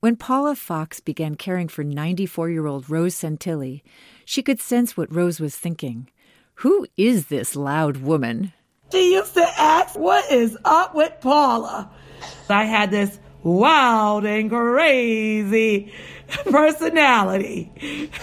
When Paula Fox began caring for 94 year old Rose Santilli, she could sense what Rose was thinking. Who is this loud woman? She used to ask, What is up with Paula? I had this wild and crazy personality.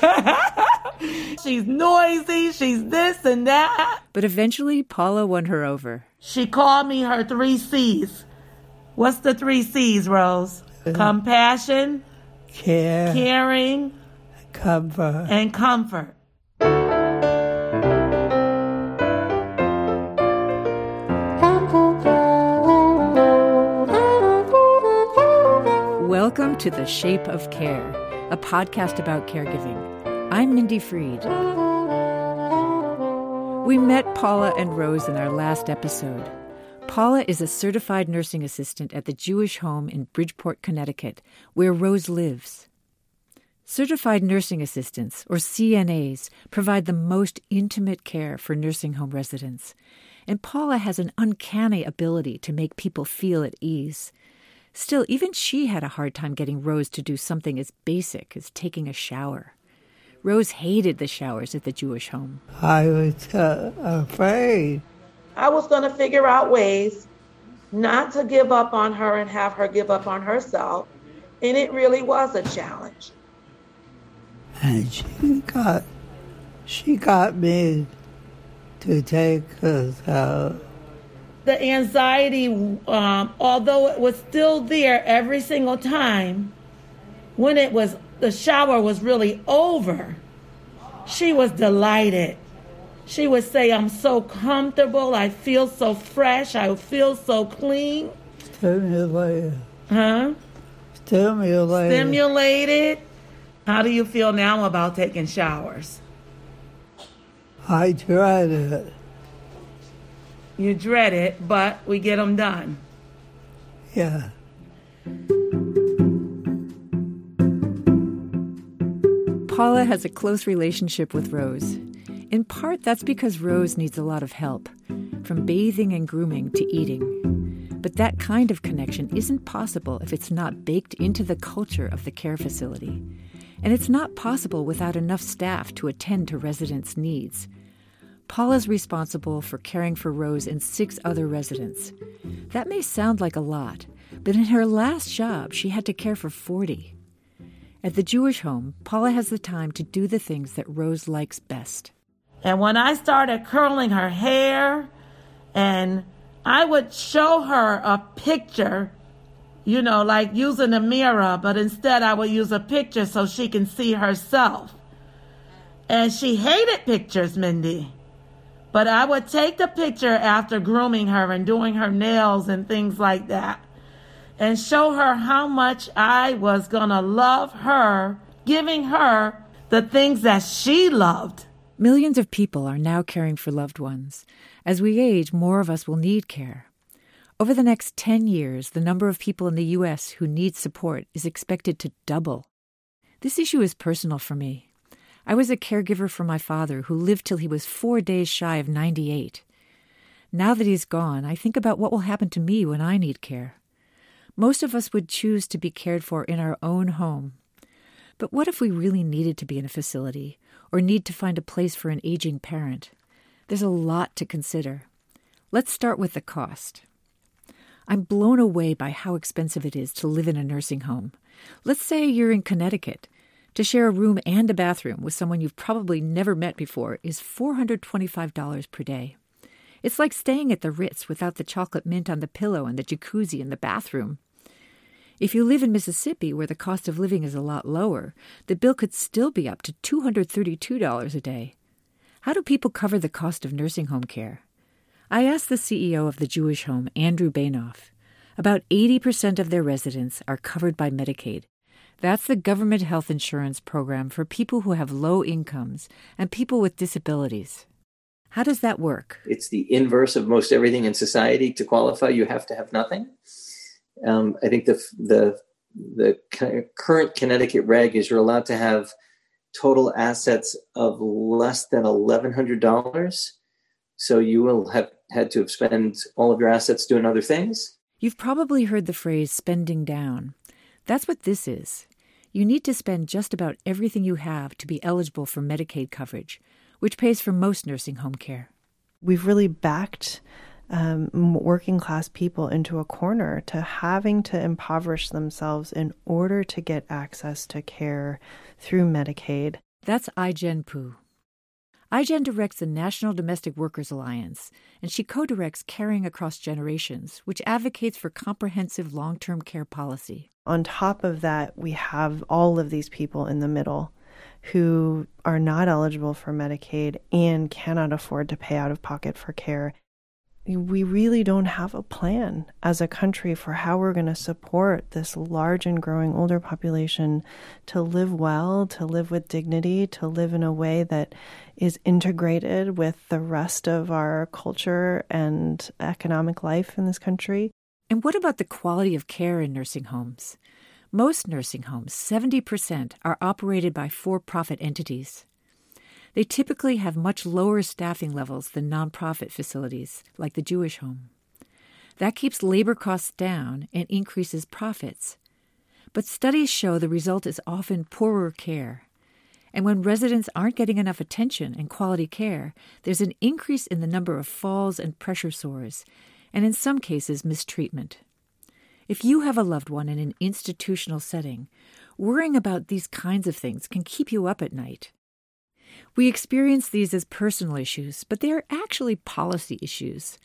she's noisy, she's this and that. But eventually, Paula won her over. She called me her three C's. What's the three C's, Rose? Uh-huh. Compassion, care, caring, comfort, and comfort. Welcome to The Shape of Care, a podcast about caregiving. I'm Mindy Freed. We met Paula and Rose in our last episode. Paula is a certified nursing assistant at the Jewish Home in Bridgeport, Connecticut, where Rose lives. Certified nursing assistants, or CNAs, provide the most intimate care for nursing home residents. And Paula has an uncanny ability to make people feel at ease. Still, even she had a hard time getting Rose to do something as basic as taking a shower. Rose hated the showers at the Jewish home. I was uh, afraid. I was going to figure out ways not to give up on her and have her give up on herself. And it really was a challenge. And she got, she got me to take herself the anxiety, um, although it was still there every single time, when it was the shower was really over, she was delighted. She would say, I'm so comfortable. I feel so fresh. I feel so clean. Stimulated. Huh? Stimulated. Stimulated. How do you feel now about taking showers? I dread it. You dread it, but we get them done. Yeah. Paula has a close relationship with Rose. In part, that's because Rose needs a lot of help, from bathing and grooming to eating. But that kind of connection isn't possible if it's not baked into the culture of the care facility. And it's not possible without enough staff to attend to residents' needs. Paula's responsible for caring for Rose and six other residents. That may sound like a lot, but in her last job, she had to care for 40. At the Jewish home, Paula has the time to do the things that Rose likes best. And when I started curling her hair, and I would show her a picture, you know, like using a mirror, but instead I would use a picture so she can see herself. And she hated pictures, Mindy. But I would take the picture after grooming her and doing her nails and things like that and show her how much I was going to love her, giving her the things that she loved. Millions of people are now caring for loved ones. As we age, more of us will need care. Over the next 10 years, the number of people in the U.S. who need support is expected to double. This issue is personal for me. I was a caregiver for my father, who lived till he was four days shy of 98. Now that he's gone, I think about what will happen to me when I need care. Most of us would choose to be cared for in our own home. But what if we really needed to be in a facility or need to find a place for an aging parent? There's a lot to consider. Let's start with the cost. I'm blown away by how expensive it is to live in a nursing home. Let's say you're in Connecticut to share a room and a bathroom with someone you've probably never met before is $425 per day. It's like staying at the Ritz without the chocolate mint on the pillow and the jacuzzi in the bathroom. If you live in Mississippi, where the cost of living is a lot lower, the bill could still be up to $232 a day. How do people cover the cost of nursing home care? I asked the CEO of the Jewish Home, Andrew Banoff. About 80% of their residents are covered by Medicaid, that's the government health insurance program for people who have low incomes and people with disabilities. How does that work? It's the inverse of most everything in society. To qualify, you have to have nothing. Um, I think the the the current Connecticut reg is you're allowed to have total assets of less than eleven hundred dollars. So you will have had to have spent all of your assets doing other things. You've probably heard the phrase "spending down." That's what this is. You need to spend just about everything you have to be eligible for Medicaid coverage, which pays for most nursing home care. We've really backed um, working class people into a corner to having to impoverish themselves in order to get access to care through Medicaid. That's Ai-jen Poo. Ai-jen directs the National Domestic Workers Alliance, and she co directs Caring Across Generations, which advocates for comprehensive long term care policy. On top of that, we have all of these people in the middle who are not eligible for Medicaid and cannot afford to pay out of pocket for care we really don't have a plan as a country for how we're going to support this large and growing older population to live well, to live with dignity, to live in a way that is integrated with the rest of our culture and economic life in this country. And what about the quality of care in nursing homes? Most nursing homes, 70%, are operated by for profit entities. They typically have much lower staffing levels than nonprofit facilities, like the Jewish Home. That keeps labor costs down and increases profits. But studies show the result is often poorer care. And when residents aren't getting enough attention and quality care, there's an increase in the number of falls and pressure sores, and in some cases, mistreatment. If you have a loved one in an institutional setting, worrying about these kinds of things can keep you up at night. We experience these as personal issues, but they are actually policy issues.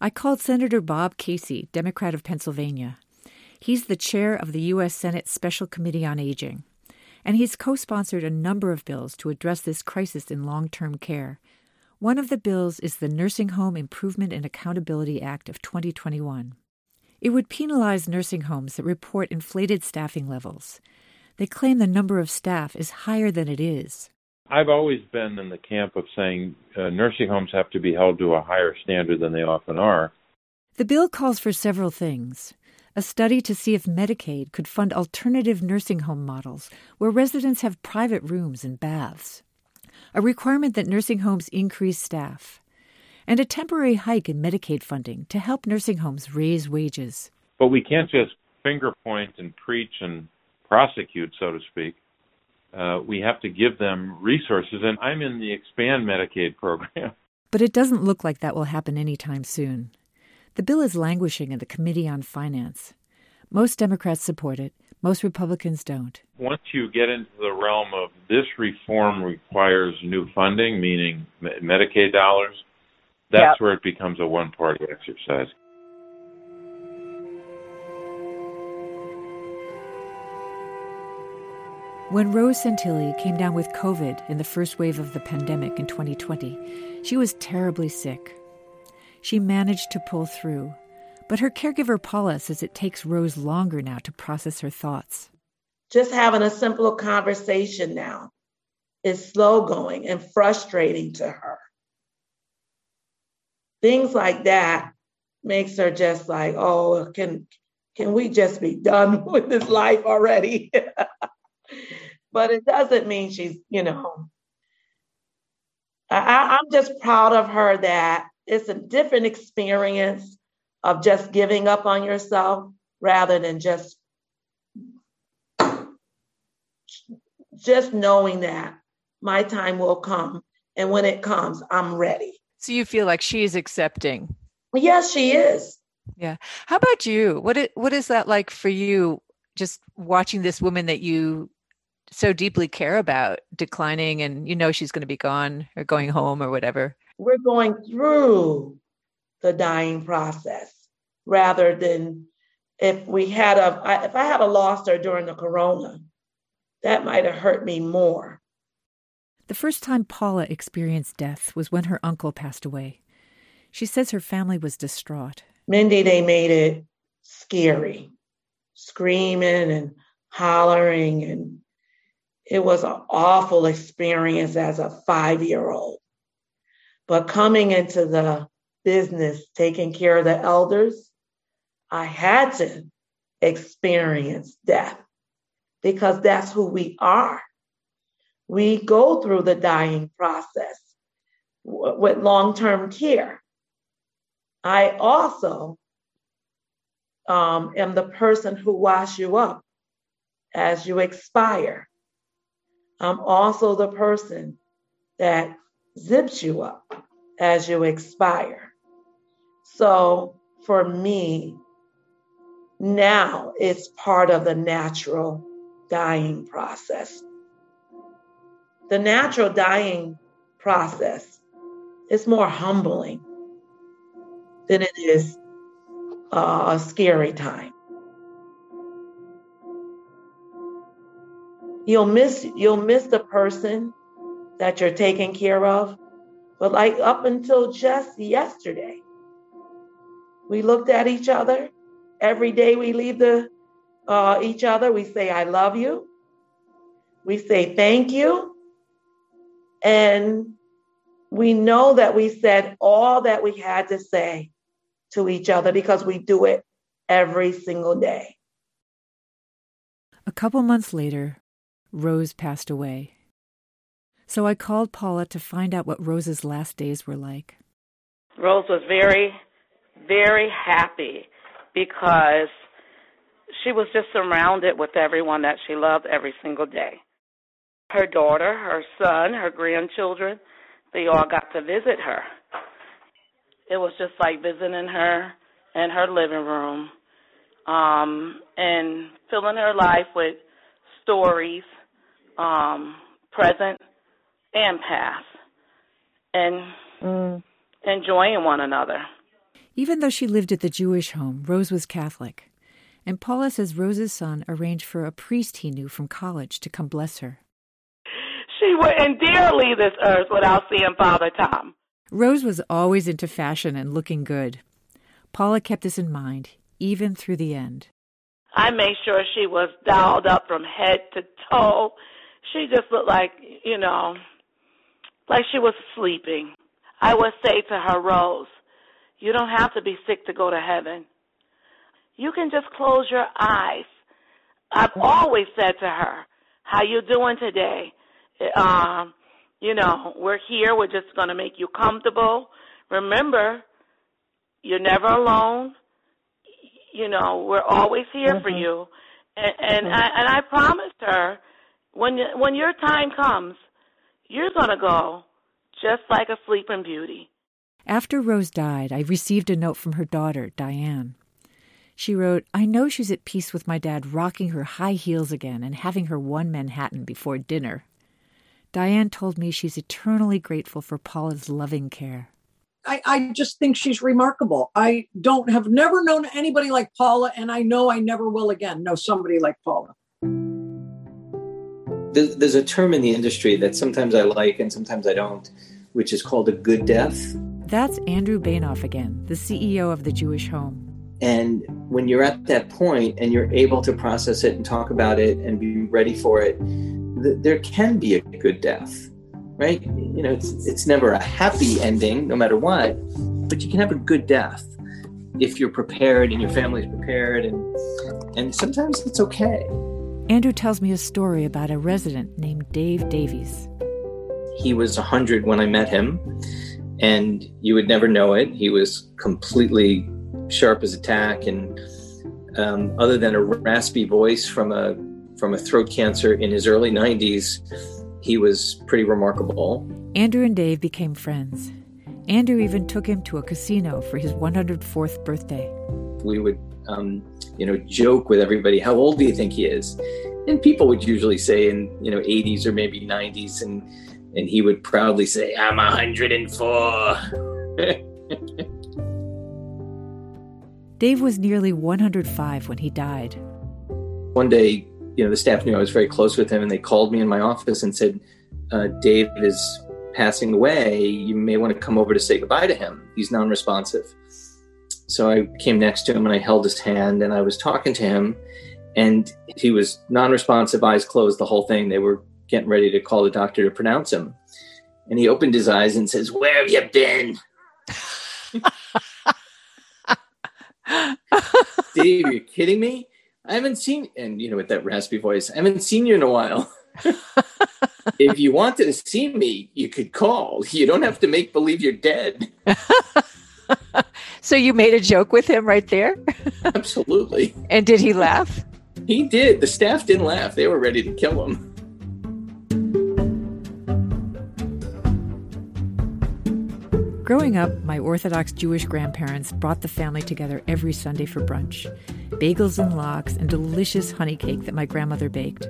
I called Senator Bob Casey, Democrat of Pennsylvania. He's the chair of the U.S. Senate Special Committee on Aging, and he's co sponsored a number of bills to address this crisis in long term care. One of the bills is the Nursing Home Improvement and Accountability Act of 2021. It would penalize nursing homes that report inflated staffing levels. They claim the number of staff is higher than it is. I've always been in the camp of saying uh, nursing homes have to be held to a higher standard than they often are. The bill calls for several things a study to see if Medicaid could fund alternative nursing home models where residents have private rooms and baths, a requirement that nursing homes increase staff, and a temporary hike in Medicaid funding to help nursing homes raise wages. But we can't just finger point and preach and prosecute, so to speak uh, we have to give them resources. And I'm in the Expand Medicaid program. But it doesn't look like that will happen anytime soon. The bill is languishing in the Committee on Finance. Most Democrats support it, most Republicans don't. Once you get into the realm of this reform requires new funding, meaning Medicaid dollars, that's yep. where it becomes a one party exercise. When Rose Santilli came down with COVID in the first wave of the pandemic in 2020, she was terribly sick. She managed to pull through, but her caregiver Paula says it takes Rose longer now to process her thoughts. Just having a simple conversation now is slow going and frustrating to her. Things like that makes her just like, oh, can can we just be done with this life already? but it doesn't mean she's, you know, I, I'm just proud of her that it's a different experience of just giving up on yourself rather than just just knowing that my time will come and when it comes i'm ready. So you feel like she's accepting? Yes she is. Yeah. How about you? What it, what is that like for you just watching this woman that you so deeply care about declining and you know she's going to be gone or going home or whatever. We're going through the dying process rather than if we had a if i had a lost her during the corona that might have hurt me more. The first time paula experienced death was when her uncle passed away. She says her family was distraught. Mindy they made it scary screaming and hollering and it was an awful experience as a five year old. But coming into the business, taking care of the elders, I had to experience death because that's who we are. We go through the dying process with long term care. I also um, am the person who washes you up as you expire. I'm also the person that zips you up as you expire. So for me, now it's part of the natural dying process. The natural dying process is more humbling than it is uh, a scary time. You'll miss you'll miss the person that you're taking care of, but like up until just yesterday, we looked at each other. Every day we leave the uh, each other, we say "I love you," we say "Thank you," and we know that we said all that we had to say to each other because we do it every single day. A couple months later, Rose passed away. So I called Paula to find out what Rose's last days were like. Rose was very, very happy because she was just surrounded with everyone that she loved every single day. Her daughter, her son, her grandchildren, they all got to visit her it was just like visiting her in her living room um, and filling her life with stories, um, present and past, and mm. enjoying one another. Even though she lived at the Jewish home, Rose was Catholic. And Paula says Rose's son arranged for a priest he knew from college to come bless her. She wouldn't dare leave this earth without seeing Father Tom. Rose was always into fashion and looking good. Paula kept this in mind, even through the end. I made sure she was dialed up from head to toe. She just looked like, you know, like she was sleeping. I would say to her, Rose, you don't have to be sick to go to heaven. You can just close your eyes. I've always said to her, how you doing today? Um, you know, we're here. We're just going to make you comfortable. Remember, you're never alone. You know, we're always here mm-hmm. for you. And, and mm-hmm. I and I promised her, when when your time comes, you're going to go just like a sleeping beauty. After Rose died, I received a note from her daughter, Diane. She wrote, I know she's at peace with my dad rocking her high heels again and having her one Manhattan before dinner. Diane told me she's eternally grateful for Paula's loving care. I, I, just think she's remarkable. I don't have never known anybody like Paula, and I know I never will again know somebody like Paula. There's a term in the industry that sometimes I like and sometimes I don't, which is called a good death. That's Andrew Banoff again, the CEO of the Jewish Home. And when you're at that point and you're able to process it and talk about it and be ready for it, th- there can be a good death, right? You know, it's it's never a happy ending, no matter what, but you can have a good death if you're prepared and your family's prepared, and and sometimes it's okay. Andrew tells me a story about a resident named Dave Davies. He was 100 when I met him, and you would never know it. He was completely sharp as a tack, and um, other than a raspy voice from a from a throat cancer in his early 90s, he was pretty remarkable. Andrew and Dave became friends. Andrew even took him to a casino for his 104th birthday. We would, um, you know, joke with everybody, "How old do you think he is?" And people would usually say in, you know, 80s or maybe 90s, and and he would proudly say, "I'm 104." Dave was nearly 105 when he died. One day, you know, the staff knew I was very close with him, and they called me in my office and said, uh, "Dave is passing away. You may want to come over to say goodbye to him. He's non-responsive." So I came next to him and I held his hand and I was talking to him, and he was non-responsive, eyes closed, the whole thing. They were getting ready to call the doctor to pronounce him, and he opened his eyes and says, "Where have you been?" Dave, are you're kidding me? I haven't seen, and you know, with that raspy voice, I haven't seen you in a while. if you wanted to see me, you could call. You don't have to make believe you're dead. So you made a joke with him right there? Absolutely. and did he laugh? He did. The staff didn't laugh. They were ready to kill him. Growing up, my Orthodox Jewish grandparents brought the family together every Sunday for brunch bagels and lox and delicious honey cake that my grandmother baked.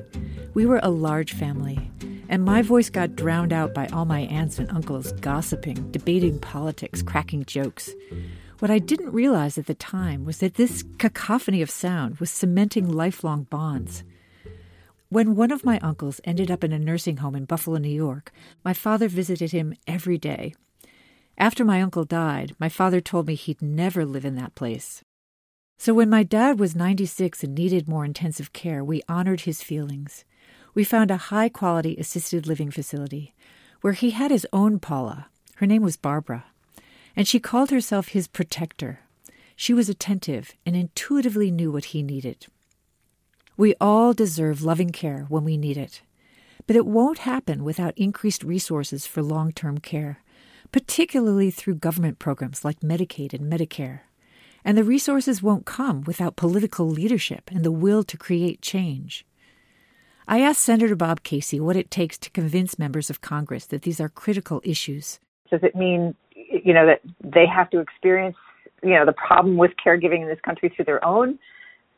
We were a large family, and my voice got drowned out by all my aunts and uncles gossiping, debating politics, cracking jokes. What I didn't realize at the time was that this cacophony of sound was cementing lifelong bonds. When one of my uncles ended up in a nursing home in Buffalo, New York, my father visited him every day. After my uncle died, my father told me he'd never live in that place. So when my dad was 96 and needed more intensive care, we honored his feelings. We found a high quality assisted living facility where he had his own Paula. Her name was Barbara and she called herself his protector. She was attentive and intuitively knew what he needed. We all deserve loving care when we need it, but it won't happen without increased resources for long term care, particularly through government programs like Medicaid and Medicare. And the resources won't come without political leadership and the will to create change. I asked Senator Bob Casey what it takes to convince members of Congress that these are critical issues. Does it mean you know, that they have to experience, you know, the problem with caregiving in this country through their own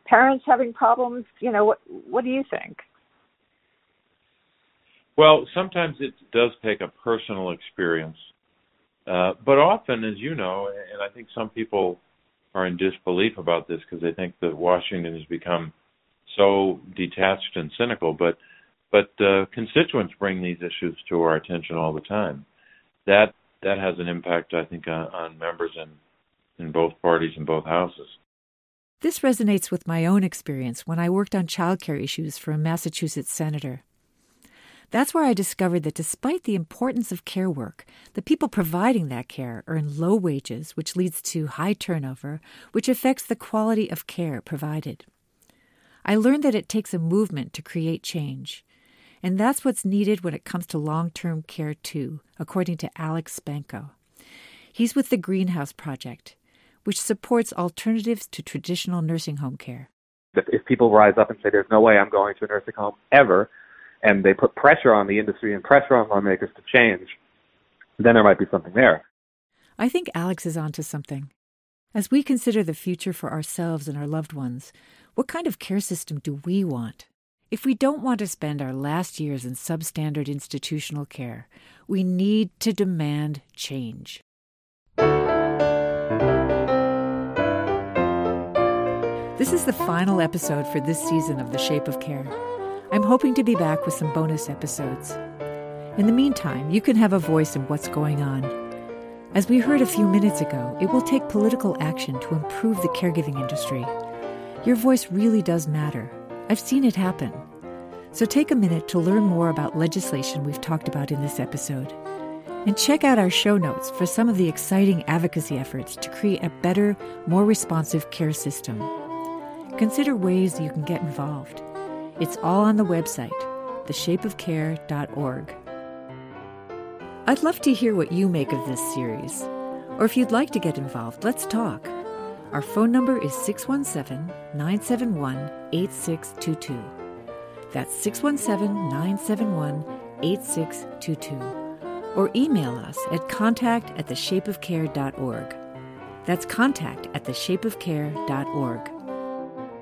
parents having problems. You know, what what do you think? Well, sometimes it does take a personal experience, uh, but often, as you know, and I think some people are in disbelief about this because they think that Washington has become so detached and cynical. But but uh, constituents bring these issues to our attention all the time. That that has an impact, I think, on, on members in in both parties in both houses. This resonates with my own experience when I worked on childcare issues for a Massachusetts senator. That's where I discovered that despite the importance of care work, the people providing that care earn low wages, which leads to high turnover, which affects the quality of care provided. I learned that it takes a movement to create change. And that's what's needed when it comes to long term care, too, according to Alex Spanko. He's with the Greenhouse Project, which supports alternatives to traditional nursing home care. If people rise up and say, There's no way I'm going to a nursing home ever, and they put pressure on the industry and pressure on lawmakers to change, then there might be something there. I think Alex is onto something. As we consider the future for ourselves and our loved ones, what kind of care system do we want? If we don't want to spend our last years in substandard institutional care, we need to demand change. This is the final episode for this season of The Shape of Care. I'm hoping to be back with some bonus episodes. In the meantime, you can have a voice in what's going on. As we heard a few minutes ago, it will take political action to improve the caregiving industry. Your voice really does matter. I've seen it happen. So take a minute to learn more about legislation we've talked about in this episode. And check out our show notes for some of the exciting advocacy efforts to create a better, more responsive care system. Consider ways you can get involved. It's all on the website, theshapeofcare.org. I'd love to hear what you make of this series. Or if you'd like to get involved, let's talk. Our phone number is 617 971 8622. That's 617 971 8622. Or email us at contact at theshapeofcare.org. That's contact at theshapeofcare.org.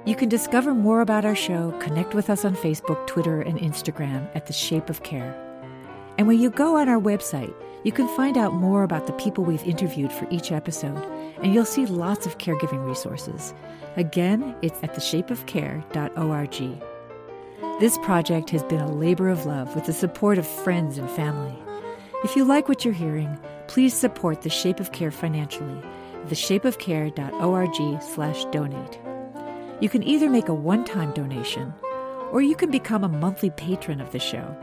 You can discover more about our show, connect with us on Facebook, Twitter, and Instagram at The Shape of Care. And when you go on our website, you can find out more about the people we've interviewed for each episode, and you'll see lots of caregiving resources. Again, it's at theshapeofcare.org. This project has been a labor of love with the support of friends and family. If you like what you're hearing, please support The Shape of Care financially at theshapeofcare.org slash donate. You can either make a one-time donation or you can become a monthly patron of the show.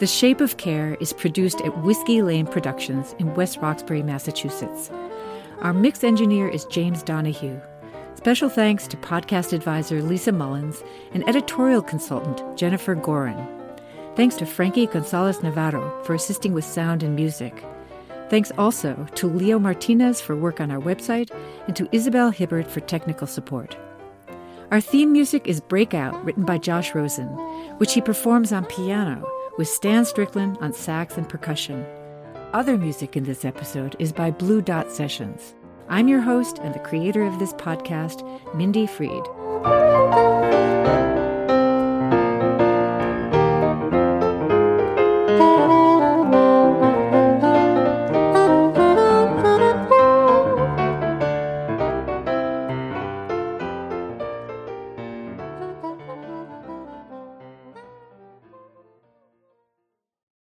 The Shape of Care is produced at Whiskey Lane Productions in West Roxbury, Massachusetts. Our mix engineer is James Donahue. Special thanks to podcast advisor Lisa Mullins and editorial consultant Jennifer Gorin. Thanks to Frankie Gonzalez Navarro for assisting with sound and music. Thanks also to Leo Martinez for work on our website and to Isabel Hibbert for technical support. Our theme music is Breakout, written by Josh Rosen, which he performs on piano with Stan Strickland on sax and percussion. Other music in this episode is by Blue Dot Sessions. I'm your host and the creator of this podcast, Mindy Freed.